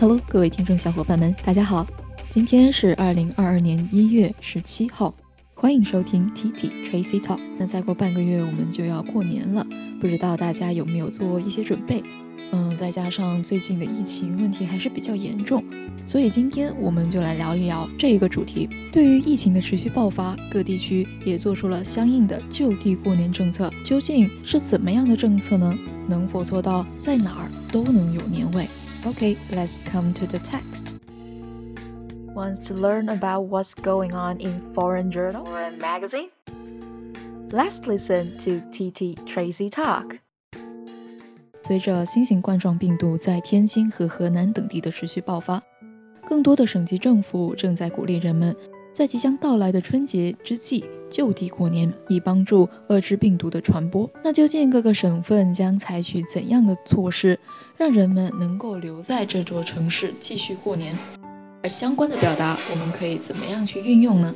Hello，各位听众小伙伴们，大家好。今天是二零二二年一月十七号，欢迎收听 T T Tracy Talk。那再过半个月我们就要过年了，不知道大家有没有做一些准备？嗯，再加上最近的疫情问题还是比较严重，所以今天我们就来聊一聊这一个主题。对于疫情的持续爆发，各地区也做出了相应的就地过年政策。究竟是怎么样的政策呢？能否做到在哪儿都能有年味 ？Okay, let's come to the text. Wants to learn about what's going on in foreign journal or magazine? Let's listen to TT Tracy talk. 随着新型冠状病毒在天津和河南等地的持续爆发，更多的省级政府正在鼓励人们在即将到来的春节之际 就地过年，以帮助遏制病毒的传播。那究竟各个省份将采取怎样的措施，让人们能够留在这座城市继续过年？而相关的表达，我们可以怎么样去运用呢？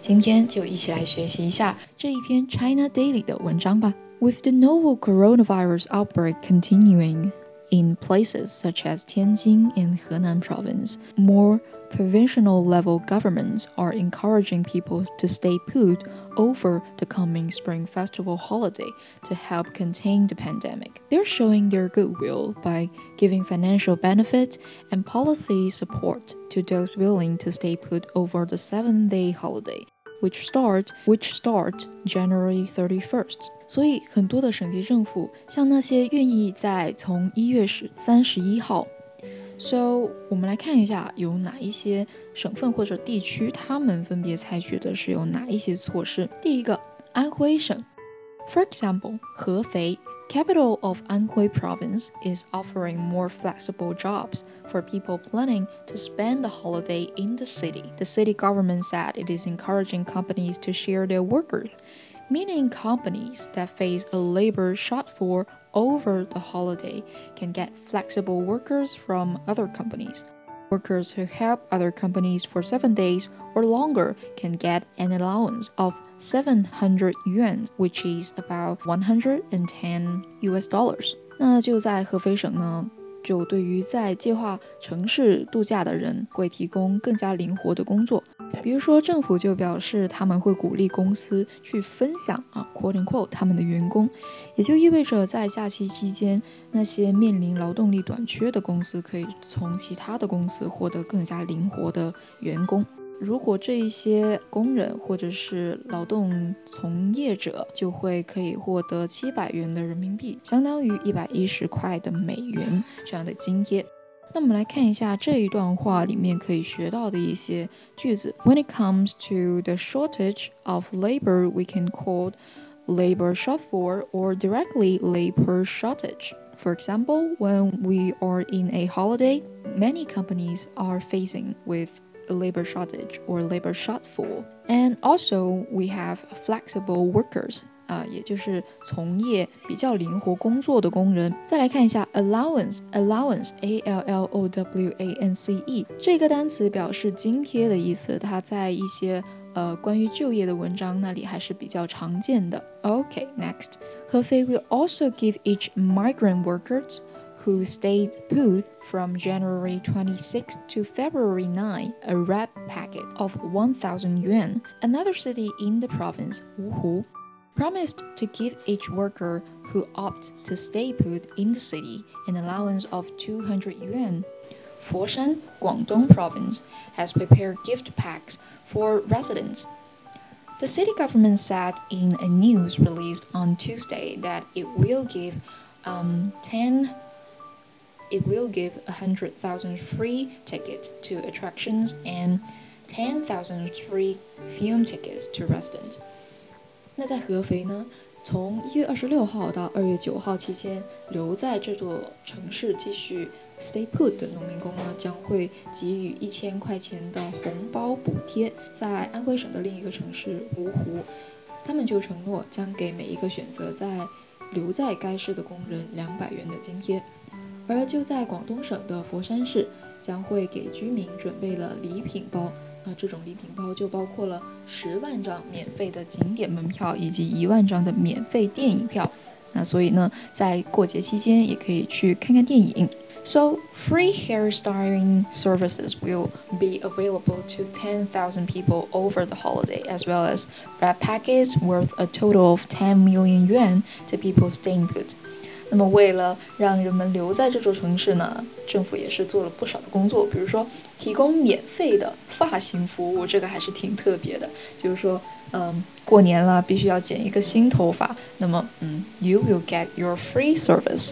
今天就一起来学习一下这一篇 China Daily 的文章吧。With the novel coronavirus outbreak continuing in places such as Tianjin and Henan province, more provincial level governments are encouraging people to stay put over the coming Spring Festival holiday to help contain the pandemic. They're showing their goodwill by giving financial benefit and policy support to those willing to stay put over the seven day holiday which start which start January thirty first。所以很多的省级政府，像那些愿意在从一月十三十一号 ，so 我们来看一下有哪一些省份或者地区，他们分别采取的是有哪一些措施。第一个，安徽省，for example，合肥。Capital of Anhui province is offering more flexible jobs for people planning to spend the holiday in the city. The city government said it is encouraging companies to share their workers, meaning companies that face a labor shortfall over the holiday can get flexible workers from other companies. Workers who help other companies for seven days or longer can get an allowance of 700 yuan, which is about 110 US dollars. 那就在合肥省呢， 就对于在计划城市度假的人会提供更加灵活的工作。比如说，政府就表示他们会鼓励公司去分享啊，quote unquote 他们的员工，也就意味着在假期期间，那些面临劳动力短缺的公司可以从其他的公司获得更加灵活的员工。如果这一些工人或者是劳动从业者就会可以获得七百元的人民币，相当于一百一十块的美元这样的津贴。那我们来看一下这一段话里面可以学到的一些句子。When it comes to the shortage of labor, we can call labor shortfall or directly labor shortage. For example, when we are in a holiday, many companies are facing with a labor shortage or labor shortfall. And also, we have flexible workers 啊，也就是从业比较灵活工作的工人。再来看一下 allowance，allowance，a l l o w a n c e 这个单词表示津贴的意思，它在一些呃关于就业的文章那里还是比较常见的。OK，next，合肥 will also give each migrant workers who stayed put from January 26 to February 9 a wrap packet of 1,000 yuan. Another city in the province, Wuhu, promised to give each worker who opts to stay put in the city an allowance of 200 yuan. Foshan, Guangdong province, has prepared gift packs for residents. The city government said in a news released on Tuesday that it will give um, 10 it will give 100,000 free tickets to attractions and 10,000 free film tickets to residents. 那在合肥呢，从一月二十六号到二月九号期间，留在这座城市继续 stay put 的农民工呢，将会给予一千块钱的红包补贴。在安徽省的另一个城市芜湖，他们就承诺将给每一个选择在留在该市的工人两百元的津贴。而就在广东省的佛山市，将会给居民准备了礼品包。那这种礼品包就包括了十万张免费的景点门票以及一万张的免费电影票。那所以呢，在过节期间也可以去看看电影。 So, free hairstyling services will be available to 10,000 people over the holiday, as well as red packets worth a total of 10 million yuan to people staying put. 那么，为了让人们留在这座城市呢，政府也是做了不少的工作，比如说提供免费的发型服务，这个还是挺特别的。就是说，嗯，过年了必须要剪一个新头发，那么，嗯，you will get your free service.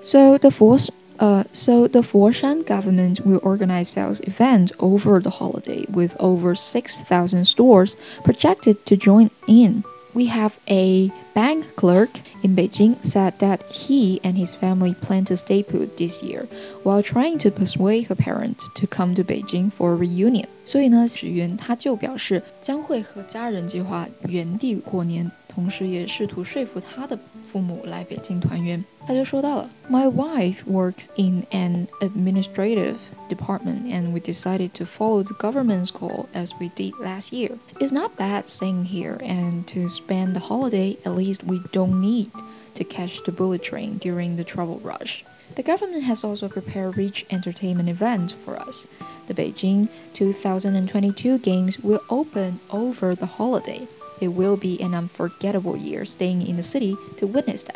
So the fourth uh, so the Foshan government will organize sales event over the holiday with over 6,000 stores projected to join in. We have a bank clerk in Beijing said that he and his family plan to stay put this year while trying to persuade her parents to come to Beijing for a reunion. 所以呢，史源他就表示将会和家人计划原地过年。同时也试图说服他的 父母来北京团圆。他就说到了，My wife works in an administrative department, and we decided to follow the government's call as we did last year. It's not bad staying here, and to spend the holiday, at least we don't need to catch the bullet train during the travel rush. The government has also prepared rich entertainment events for us. The Beijing 2022 Games will open over the holiday. It will be an unforgettable year staying in the city to witness that.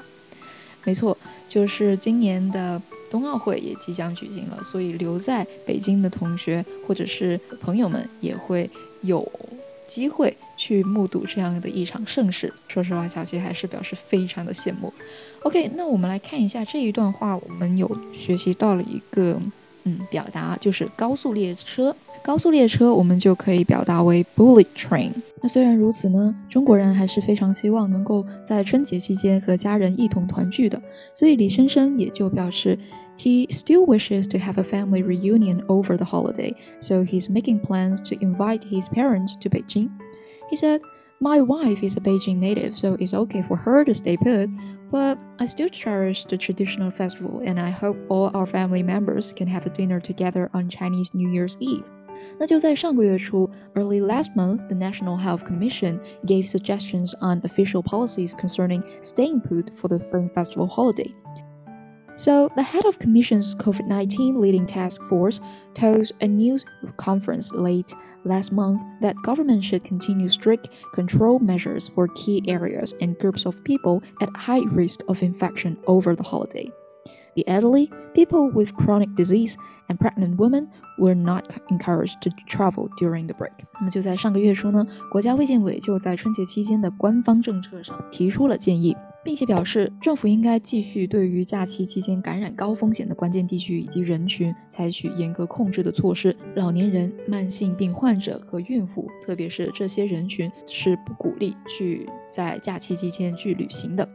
没错，就是今年的冬奥会也即将举行了，所以留在北京的同学或者是朋友们也会有机会去目睹这样的一场盛事。说实话，小七还是表示非常的羡慕。OK，那我们来看一下这一段话，我们有学习到了一个嗯表达，就是高速列车。高速列车我们就可以表达为 bullet train。那虽然如此呢，中国人还是非常希望能够在春节期间和家人一同团聚的，所以李生生也就表示，he still wishes to have a family reunion over the holiday, so he's making plans to invite his parents to Beijing. He said. My wife is a Beijing native, so it's okay for her to stay put, but I still cherish the traditional festival and I hope all our family members can have a dinner together on Chinese New Year's Eve. 那就在上个月初，early last month, the National Health Commission gave suggestions on official policies concerning staying put for the Spring Festival holiday. So, the head of Commission's COVID 19 leading task force told a news conference late last month that government should continue strict control measures for key areas and groups of people at high risk of infection over the holiday. The elderly, people with chronic disease, and pregnant women were not encouraged to travel during the break。那么就在上个月初呢，国家卫健委就在春节期间的官方政策上提出了建议， 并且表示政府应该继续对于假期期间感染高风险的关键地区以及人群采取严格控制的措施。老年人、慢性病患者和孕妇，特别是这些人群是不鼓励去在假期期间去旅行的。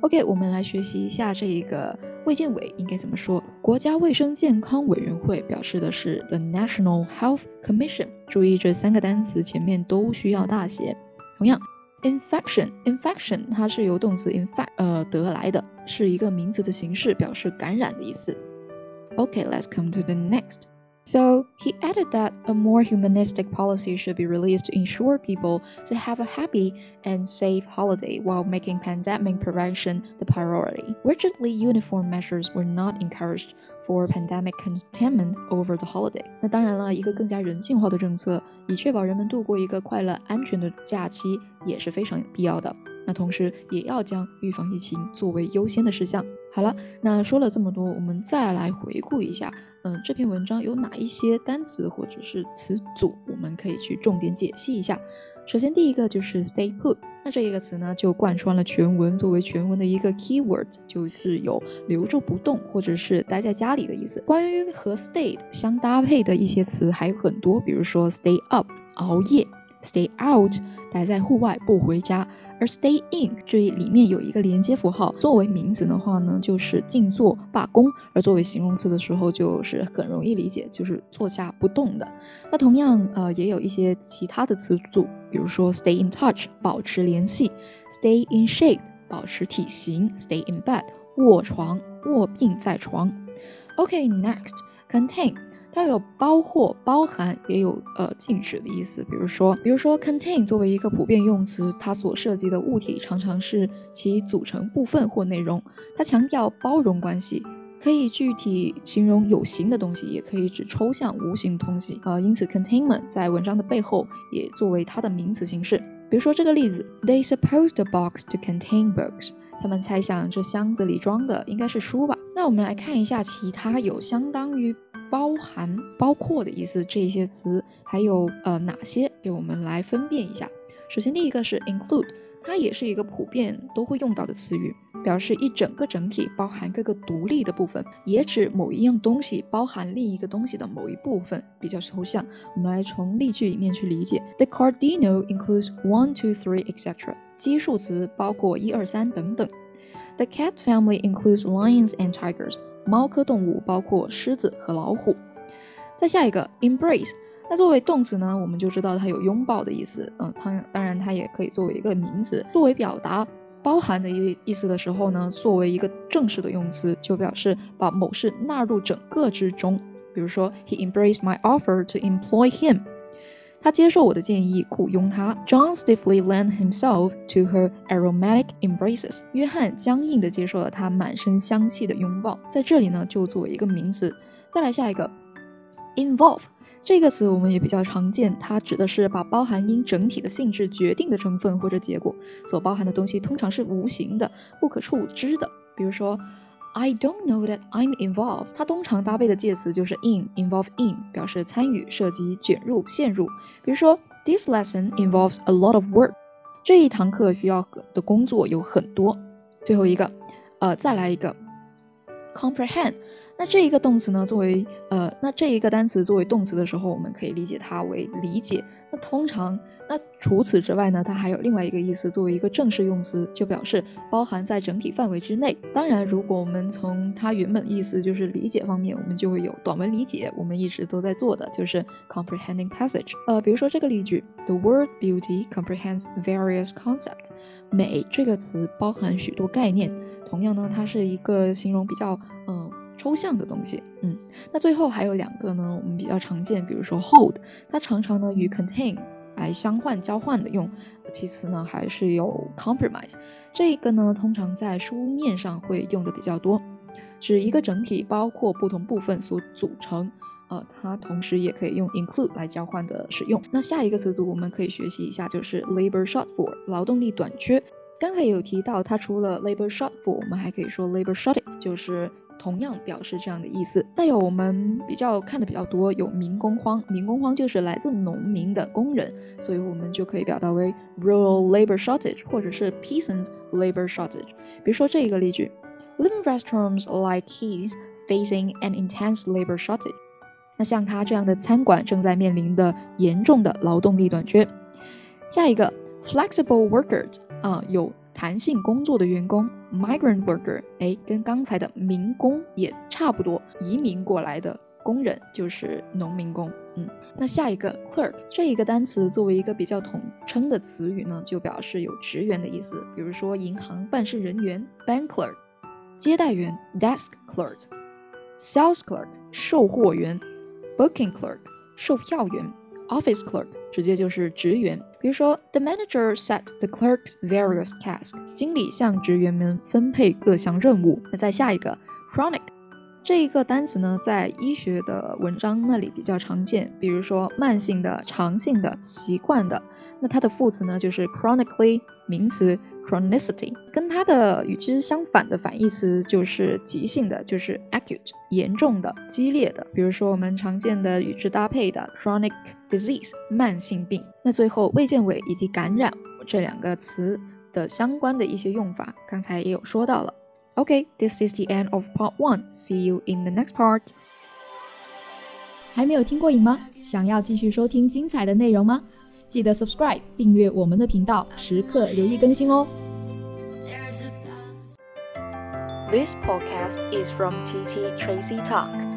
OK，我们来学习一下这一个卫健委应该怎么说。国家卫生健康委员会表示的是 The National Health Commission。注意这三个单词前面都需要大写。同样，infection，infection 它是由动词 infect 呃得来的，是一个名词的形式，表示感染的意思。OK，let's come to the next。So he added that a more humanistic policy should be released to ensure people to have a happy and safe holiday while making pandemic prevention the priority. Rigidly uniform measures were not encouraged for pandemic containment over the holiday. 那当然了，一个更加人性化的政策，以确保人们度过一个快乐、安全的假期，也是非常必要的。那同时也要将预防疫情作为优先的事项。 好了，那说了这么多，我们再来回顾一下，嗯，这篇文章有哪一些单词或者是词组，我们可以去重点解析一下。首先，第一个就是 stay put，那这一个词呢，就贯穿了全文，作为全文的一个 keyword，就是有留住不动或者是待在家里的意思。关于和 stay 相搭配的一些词还有很多，比如说 stay up，熬夜；stay out，待在户外不回家。而 stay in 这里面有一个连接符号，作为名词的话呢，就是静坐、罢工；而作为形容词的时候，就是很容易理解，就是坐下不动的。那同样，呃，也有一些其他的词组，比如说 stay in touch 保持联系，stay in shape 保持体型，stay in bed 卧床卧病在床。OK，next，contain。它有包括、包含，也有呃禁止的意思。比如说，比如说，contain 作为一个普遍用词，它所涉及的物体常常是其组成部分或内容。它强调包容关系可以具体形容有形的东西，也可以指抽象无形的东西。呃，因此 containment 在文章的背后也作为它的名词形式。比如说这个例子，They supposed the box to contain books。他们猜想这箱子里装的应该是书吧。那我们来看一下其他有相当于包含、包括的意思这些词，还有呃哪些，给我们来分辨一下。首先，第一个是 include，它也是一个普遍都会用到的词语，表示一整个整体，包含各个独立的部分，也指某一样东西包含另一个东西的某一部分，比较抽象。我们来从例句里面去理解：The cardinal includes one, two, three, etc. 基数词包括一二三等等。The cat family includes lions and tigers. 猫科动物包括狮子和老虎。再下一个 embrace，那作为动词呢，我们就知道它有拥抱的意思。嗯，它当然它也可以作为一个名词，作为表达包含的意意思的时候呢，作为一个正式的用词，就表示把某事纳入整个之中。比如说，He embraced my offer to employ him。他接受我的建议，雇佣他。John stiffly lent himself to her aromatic embraces。约翰僵硬地接受了她满身香气的拥抱。在这里呢，就作为一个名词。再来下一个，involve 这个词我们也比较常见，它指的是把包含因整体的性质决定的成分或者结果所包含的东西，通常是无形的、不可触知的。比如说。I don't know that I'm involved。它通常搭配的介词就是 in，involve in，表示参与、涉及、卷入、陷入。比如说，This lesson involves a lot of work。这一堂课需要的工作有很多。最后一个，呃，再来一个，comprehend。那这一个动词呢，作为呃，那这一个单词作为动词的时候，我们可以理解它为理解。那通常，那除此之外呢，它还有另外一个意思，作为一个正式用词，就表示包含在整体范围之内。当然，如果我们从它原本意思就是理解方面，我们就会有短文理解，我们一直都在做的就是 comprehending passage。呃，比如说这个例句，The word beauty comprehends various concept。美这个词包含许多概念。同样呢，它是一个形容比较嗯。抽象的东西，嗯，那最后还有两个呢，我们比较常见，比如说 hold，它常常呢与 contain 来相换交换的用。其次呢，还是有 compromise，这个呢通常在书面上会用的比较多，指一个整体包括不同部分所组成。呃，它同时也可以用 include 来交换的使用。那下一个词组我们可以学习一下，就是 labor shortfall，劳动力短缺。刚才也有提到，它除了 labor shortfall，我们还可以说 labor shortage，就是。同样表示这样的意思。再有我们比较看的比较多，有民工荒，民工荒就是来自农民的工人，所以我们就可以表达为 rural labor shortage，或者是 peasant labor shortage。比如说这一个例句，Living restaurants like his facing an intense labor shortage。那像他这样的餐馆正在面临的严重的劳动力短缺。下一个 flexible workers 啊，有弹性工作的员工。migrant worker，哎，跟刚才的民工也差不多，移民过来的工人就是农民工。嗯，那下一个 clerk 这一个单词作为一个比较统称的词语呢，就表示有职员的意思。比如说银行办事人员 bank clerk，接待员 desk clerk，sales clerk 售货员，booking clerk 售票员，office clerk 直接就是职员。比如说，the manager set the clerks various tasks。经理向职员们分配各项任务。那再下一个，chronic，这一个单词呢，在医学的文章那里比较常见。比如说，慢性的、长性的、习惯的。那它的副词呢，就是 chronically，名词 chronicity，跟的与之相反的反义词就是急性的，就是 acute，严重的、激烈的。比如说我们常见的与之搭配的 chronic disease，慢性病。那最后卫健委以及感染这两个词的相关的一些用法，刚才也有说到了。OK，this is the end of part one. See you in the next part. 还没有听过瘾吗？想要继续收听精彩的内容吗？记得 subscribe 订阅我们的频道，时刻留意更新哦。This podcast is from TT Tracy Talk.